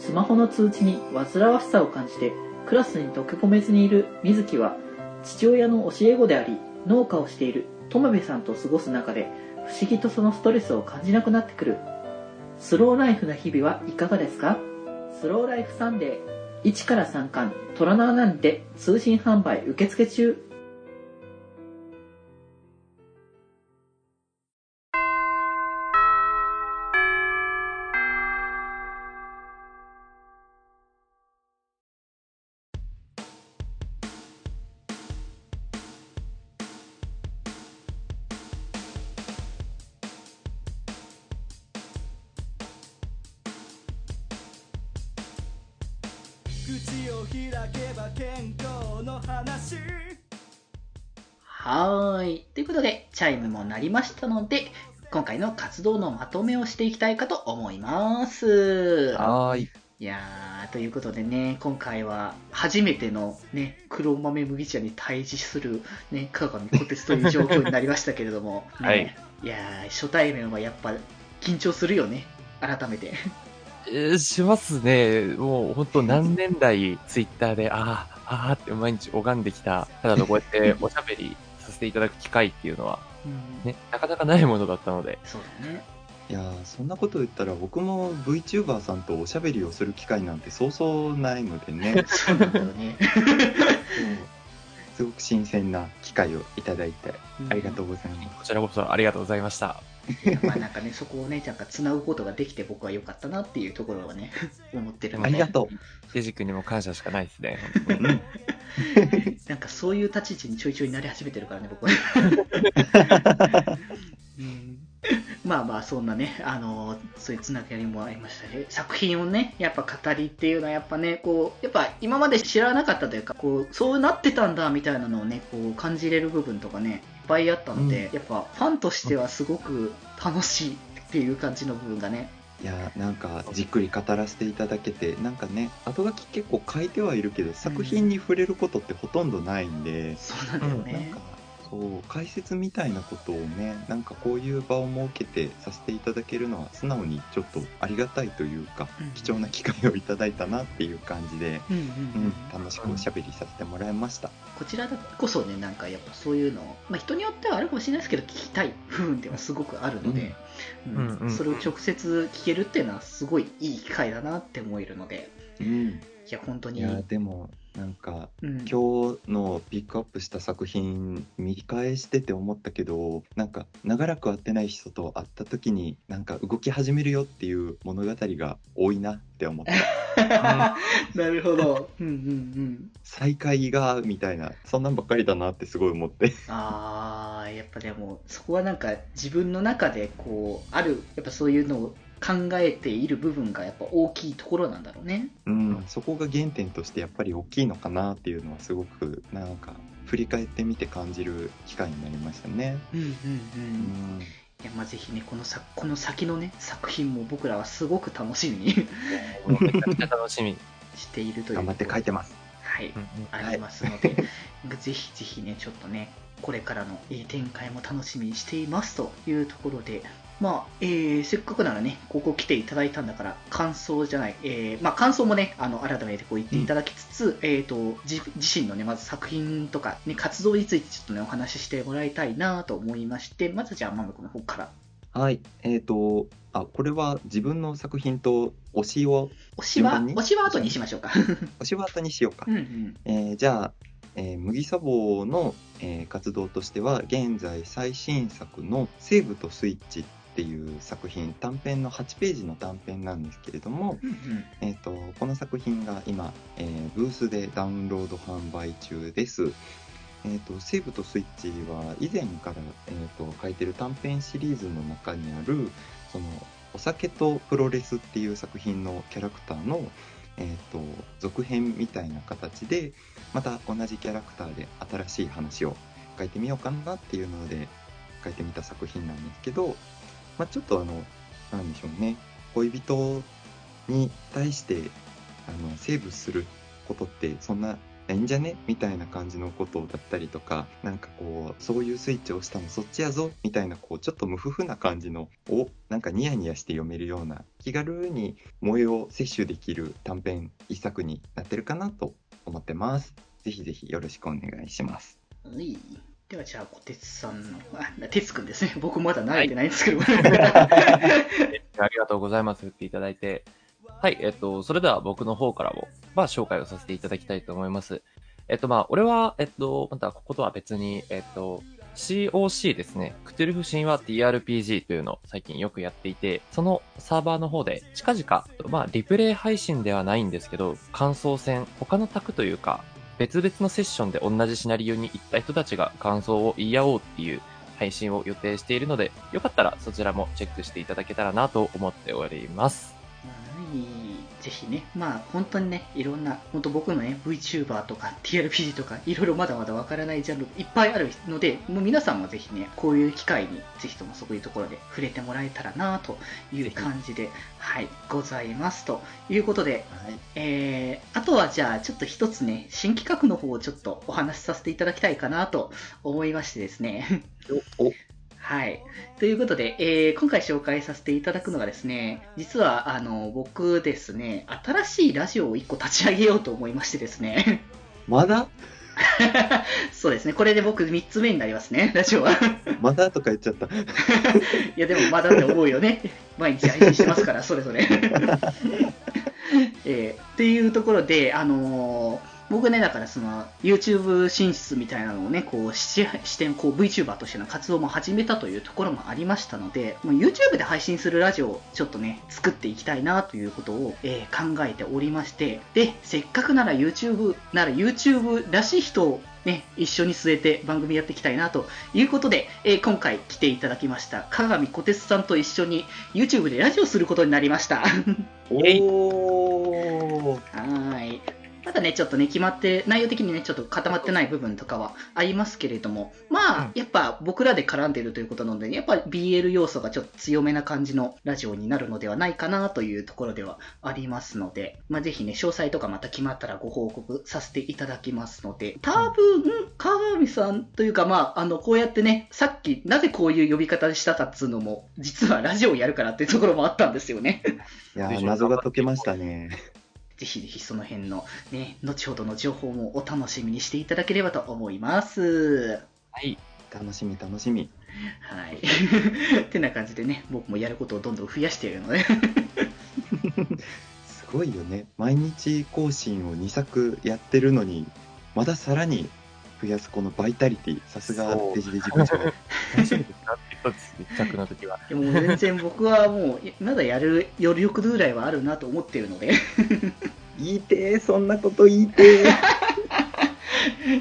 スマホの通知に煩わしさを感じてクラスに溶け込めずにいる水木は父親の教え子であり農家をしている友部さんと過ごす中で不思議とそのストレスを感じなくなってくる。スローライフな日々はいかがですか？スローライフサンデー1から3巻虎の穴にて通信販売受付中。口を開けば健康の話はーい。ということで、チャイムも鳴りましたので、今回の活動のまとめをしていきたいかと思います。はーい。いやー、ということでね、今回は初めてのね、黒豆麦茶に対峙するね、香上小鉄という状況になりましたけれども、ね はいいやー、初対面はやっぱ緊張するよね、改めて。えーしますね。もう本当何年来ツイッターで、ああ、ああって毎日拝んできた、ただのこうやって おしゃべりさせていただく機会っていうのは、うんね、なかなかないものだったので、そうだね。いやーそんなこと言ったら僕も VTuber さんとおしゃべりをする機会なんてそうそうないのでね そうなんだよね。すごく新鮮な機会をいただいてありがとううございます。こちらこそありがとうございました。ん。まあなんかね、そこをね、なんか繋ぐことができて僕は良かったなっていうところはね、思ってるのでありがとデジ君にも感謝しかないですね。なんかそういう立ち位置にちょいちょいなり始めてるからね、僕は。うんまあまあ、そんなね、あのそういうつながりもありましたし、作品をね、やっぱ語りっていうのはやっぱね、こう、やっぱ今まで知らなかったというか、こう、そうなってたんだみたいなのをね、こう、感じれる部分とかね、いっぱいあったので、やっぱファンとしてはすごく楽しいっていう感じの部分がね、いやーなんかじっくり語らせていただけてなんかね後書き結構書いてはいるけど作品に触れることってほとんどないんで、そうなんだよなんねか。そう解説みたいなことをねなんかこういう場を設けてさせていただけるのは素直にちょっとありがたいというか、うん貴重な機会をいただいたなっていう感じで、うんうんううんん、楽しくおしゃべりさせてもらいました。こちらこそね、なんかやっぱそういうのを、まあ、人によってはあるかもしれないですけど、聞きたい部分ではすごくあるので、うん。それを直接聞けるっていうのは、すごいいい機会だなって思えるので、うん、いや、本当に、いやでもなんかうん、今日のピックアップした作品見返してて思ったけどなんか長らく会ってない人と会った時になんか動き始めるよっていう物語が多いなって思った。なるほど。うんうんうん。再会がみたいな。そんなんばっかりだなってすごい思って。あー、やっぱでも、そこはなんか自分の中でこう、ある、やっぱそういうのを考えている部分がやっぱ大きいところなんだろうね。うんそこが原点としてやっぱり大きいのかなっていうのはすごくなんか振り返ってみて感じる機会になりましたね。うんうんう。うんんいやまあ、ぜひねこのさ、この先のね、作品も僕らはすごく楽しみに楽しみ。しているという。頑張って書いてます。はい、うんうんありますので、ぜひぜひね、ちょっとね、これからのえー展開も楽しみにしていますというところで、まあ、えーせっかくならね、ここ来ていただいたんだから、感想じゃない、えーまあ、感想もね、あの、改めてこう言っていただきつつ、えっ、と、自自身のね、まず作品とか、ね、活動についてちょっとね、お話ししてもらいたいなと思いまして、まずじゃあ、マムコの方から。はい、えっ、とあこれは自分の作品と推しを推しは推しは後にしましょうか。推しは後にしようか。うんうん。えーじゃあ、えー麦茶房の、えー活動としては現在最新作の「西部とスイッチ」っていう作品短編の8ページの短編なんですけれども、うんうん。えー、とこの作品が今、えーブースでダウンロード販売中です。えー、と西部とスイッチは以前から、えー、と書いてる短編シリーズの中にあるそのお酒とプロレスっていう作品のキャラクターの、えー、と続編みたいな形でまた同じキャラクターで新しい話を書いてみようかなっていうので書いてみた作品なんですけど、まあ、ちょっとあのなんでしょうね恋人に対してあのセーブすることってそんないいんじゃね？みたいな感じのことだったりとかなんかこうそういうスイッチを押したのそっちやぞみたいなこうちょっと無夫婦な感じのをなんかニヤニヤして読めるような気軽に萌えを摂取できる短編一作になってるかなと思ってます。ぜひぜひよろしくお願いします。はい。では、じゃあ、小鉄さんの、あ、鉄くんですね。僕まだ慣れてないんですけど。ありがとうございます。振っていただいて。はい、えっと、それでは僕の方からも、まあ、紹介をさせていただきたいと思います。えっと、まあ、俺は、えっと、また、こことは別に、えっと、COC ですね。クトゥルフ神話 TRPG というのを最近よくやっていて、そのサーバーの方で近々、まあ、リプレイ配信ではないんですけど、感想戦、他の卓というか、別々のセッションで同じシナリオに行った人たちが感想を言い合おうっていう配信を予定しているので、よかったらそちらもチェックしていただけたらなと思っております。はい。ぜひね、まあ、本当にね、いろんな、本当僕のね、VTuber とか TRPG とか、いろいろまだまだわからないジャンルいっぱいあるので、もう皆さんもぜひね、こういう機会に、ぜひともそういうところで触れてもらえたらなという感じで、はい、ございます。ということで、はい。えー、あとはじゃあ、ちょっと一つね、新企画の方をちょっとお話しさせていただきたいかなと思いましてですね。おはい。ということで、えー今回紹介させていただくのがですね、実は、あの、僕ですね、新しいラジオを1個立ち上げようと思いましてですね。まだ？そうですね、これで僕3つ目になりますね、ラジオは。まだとか言っちゃった。いや、でもまだって思うよね。毎日配信してますから、それぞれ。えーっていうところで、あのー僕ね、だからその YouTube 進出みたいなのをね、こうし視点、こう VTuber としての活動も始めたというところもありましたので、もう YouTube で配信するラジオをちょっとね、作っていきたいなということを、えー考えておりまして、で、せっかくなら YouTube なら YouTube らしい人をね、一緒に据えて番組やっていきたいなということで、えー今回来ていただきました、鏡小鉄さんと一緒に YouTube でラジオすることになりました。おー。はーい。まだね、ちょっとね、決まって、内容的にね、ちょっと固まってない部分とかはありますけれども、まあ、うんやっぱ僕らで絡んでるということなので、やっぱ BL 要素がちょっと強めな感じのラジオになるのではないかなというところではありますので、まあ、ぜひね、詳細とかまた決まったらご報告させていただきますので、多分、鏡さんというか、まあ、あの、こうやってね、さっきなぜこういう呼び方したかっつうのも、実はラジオをやるからっていうところもあったんですよね。いやー、謎が解けましたね。ぜひぜひその辺のね、後ほどの情報もお楽しみにしていただければと思います。はい。楽しみ楽しみ。はい。ってな感じでね、僕もやることをどんどん増やしているので、すごいよね。毎日更新を2作やってるのに、まださらに増やすこのバイタリティ。さすがデジデジ部長。大丈夫ですかって言ったんです、密着の時は。でも全然僕はもう、いまだやる余力ぐらいはあるなと思っているので、言いてー、そんなこと言いてー。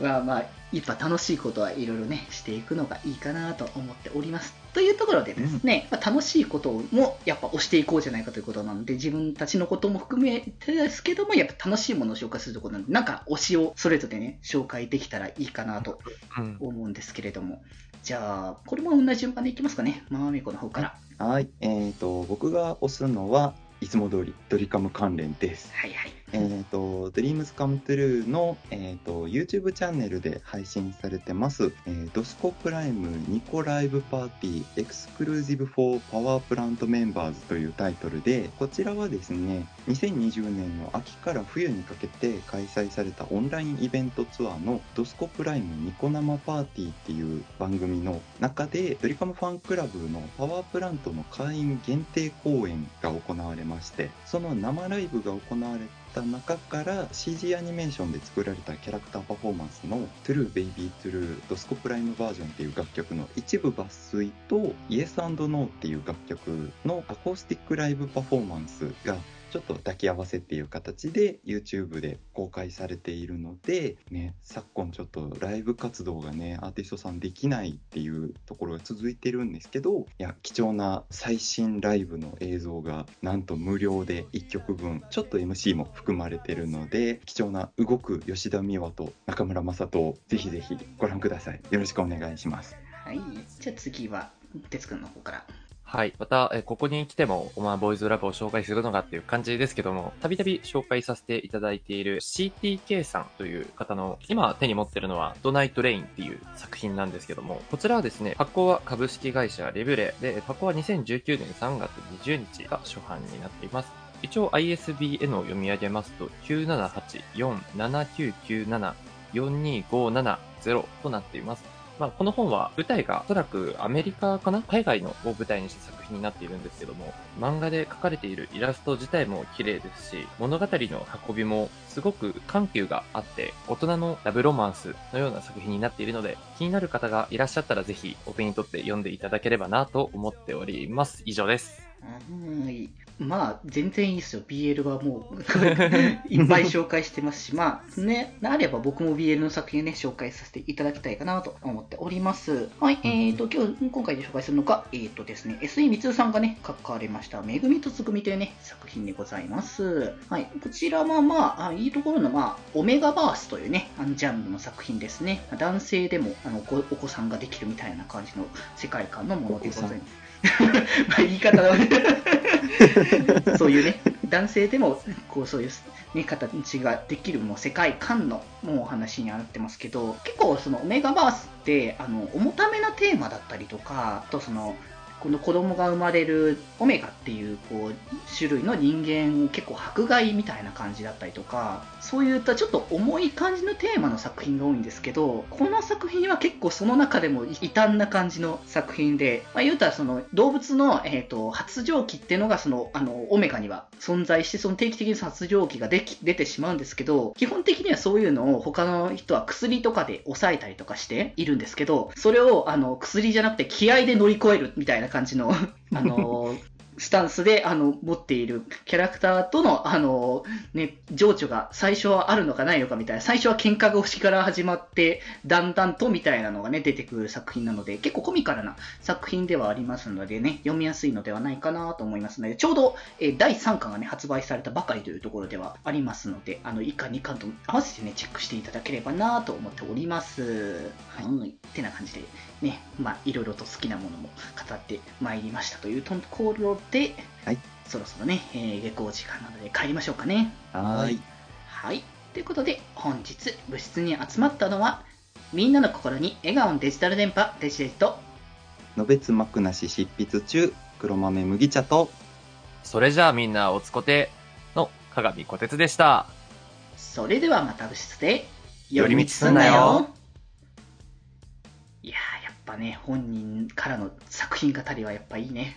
まあまあ、やっぱ楽しいことはいろいろね、していくのがいいかなと思っております。というところでですね、まあ、楽しいこともやっぱ押していこうじゃないかということなので、自分たちのことも含めてですけども、やっぱ楽しいものを紹介するところなので、なんか推しをそれぞれね、紹介できたらいいかなとうん。思うんですけれども、じゃあ、これも同じ順番でいきますかね、ママミコの方から。はい。えーと、僕が押すのは、いつも通りドリカム関連です。はいはい。えー、と、Dreams Come True の、えー、と YouTube チャンネルで配信されてます、えー DOSCO prime ニコ Live Party Exclusive for POWER PLANT Members というタイトルで、こちらはですね、2020年の秋から冬にかけて開催されたオンラインイベントツアーの DOSCO prime ニコ生パーティーっていう番組の中で、ドリカムファンクラブのパワープラントの会員限定公演が行われまして、その生ライブが行われてた中から CG アニメーションで作られたキャラクターパフォーマンスの True Baby True ドスコプライムバージョンっていう楽曲の一部抜粋と Yes and No っていう楽曲のアコースティックライブパフォーマンスがちょっと抱き合わせっていう形で YouTube で公開されているので、ね、昨今ちょっとライブ活動がね、アーティストさんできないっていうところが続いてるんですけど、いや、貴重な最新ライブの映像がなんと無料で1曲分、ちょっと MC も含まれてるので、貴重な動く吉田美和と中村雅人をぜひぜひご覧ください。よろしくお願いします。はい。じゃあ次は、哲くんの方から。はい。また、ここに来ても、まあ、ボーイズラブを紹介するのがっていう感じですけども、たびたび紹介させていただいている CTK さんという方の、今手に持ってるのは、ドナイトレインっていう作品なんですけども、こちらはですね、発行は株式会社レブレで、発行は2019年3月20日が初版になっています。一応 ISBN を読み上げますと、978-47997-42570となっています。まあ、この本は舞台がおそらくアメリカかな？海外のを舞台にした作品になっているんですけども、漫画で描かれているイラスト自体も綺麗ですし、物語の運びもすごく緩急があって、大人のラブロマンスのような作品になっているので、気になる方がいらっしゃったらぜひお手に取って読んでいただければなと思っております。以上です。はい。まあ、全然いいですよ。BL はもう、いっぱい紹介してますし、まあ、ね、なれば僕も BL の作品をね、紹介させていただきたいかなと思っております。はい、えーと、今日、今回で紹介するのが、えーとですね、SE みつさんがね、書かれました、めぐみとつぐみというね、作品でございます。はい、こちらはまあ、あいいところの、まあ、オメガバースというね、あのジャンルの作品ですね。男性でも、あの、ごお子さんができるみたいな感じの世界観のものでございます。まあ言い方はね そういうね、男性でもこうそういう、ね、形ができるもう世界観のもうお話になってますけど、結構そのオメガバースってあの重ためなテーマだったりとか、あとそのこの子供が生まれるオメガっていうこう種類の人間を結構迫害みたいな感じだったりとかそういったちょっと重い感じのテーマの作品が多いんですけどこの作品は結構その中でも異端な感じの作品で、まあ、言うたらその動物の、えー、と発情期っていうのがそのあのオメガには存在してその定期的に発情期ができ出てしまうんですけど基本的にはそういうのを他の人は薬とかで抑えたりとかしているんですけどそれをあの薬じゃなくて気合で乗り越えるみたいな感じのあのスタンスであの持っているキャラクターとのあの、ね、情緒が最初はあるのかないのかみたいな最初は喧嘩腰から始まってだんだんとみたいなのが、ね、出てくる作品なので結構コミカルな作品ではありますのでね読みやすいのではないかなと思いますのでちょうど、え第3巻が、ね、発売されたばかりというところではありますのであの1巻2巻と合わせて、ね、チェックしていただければなと思っております。はい、ってな感じでね、まあ、いろいろと好きなものも語ってまいりましたというところで、はいそろそろね、えー下校時間なので帰りましょうかね。はーい。はい。ということで、本日部室に集まったのは、みんなの心に笑顔のデジタル電波、デジデジと、のべつ幕なし執筆中、黒豆麦茶と、それじゃあみんなおつこての鏡小鉄でした。それではまた部室で、寄り道すんなよ。いやー、やっぱね、本人からの作品語りはやっぱいいね。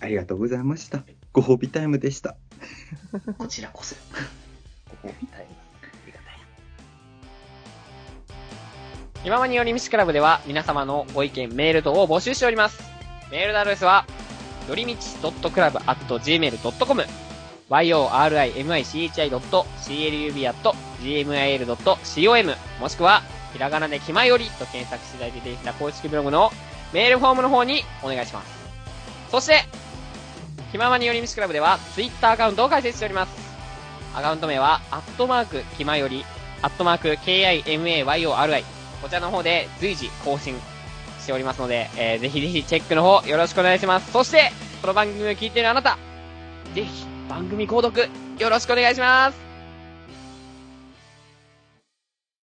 ありがとうございました。ご褒美タイムでした。こちらこそ。ご褒美タイムありがたい今まによりみちクラブでは皆様のご意見、メール等を募集しております。メールアドレスは、よりみち .club.gmail.com yorimichi.club.gmail.com もしくは、ひらがなできまよりと検索していただいて出てきた公式ブログのメールフォームの方にお願いします。そして、気ままによりみちクラブでは、ツイッターアカウントを開設しております。アカウント名は、アットマーク、きまより、アットマーク、KIMAYORI。こちらの方で随時更新しておりますので、えーぜひぜひチェックの方よろしくお願いします。そして、この番組を聞いているあなた、ぜひ番組購読よろしくお願いします。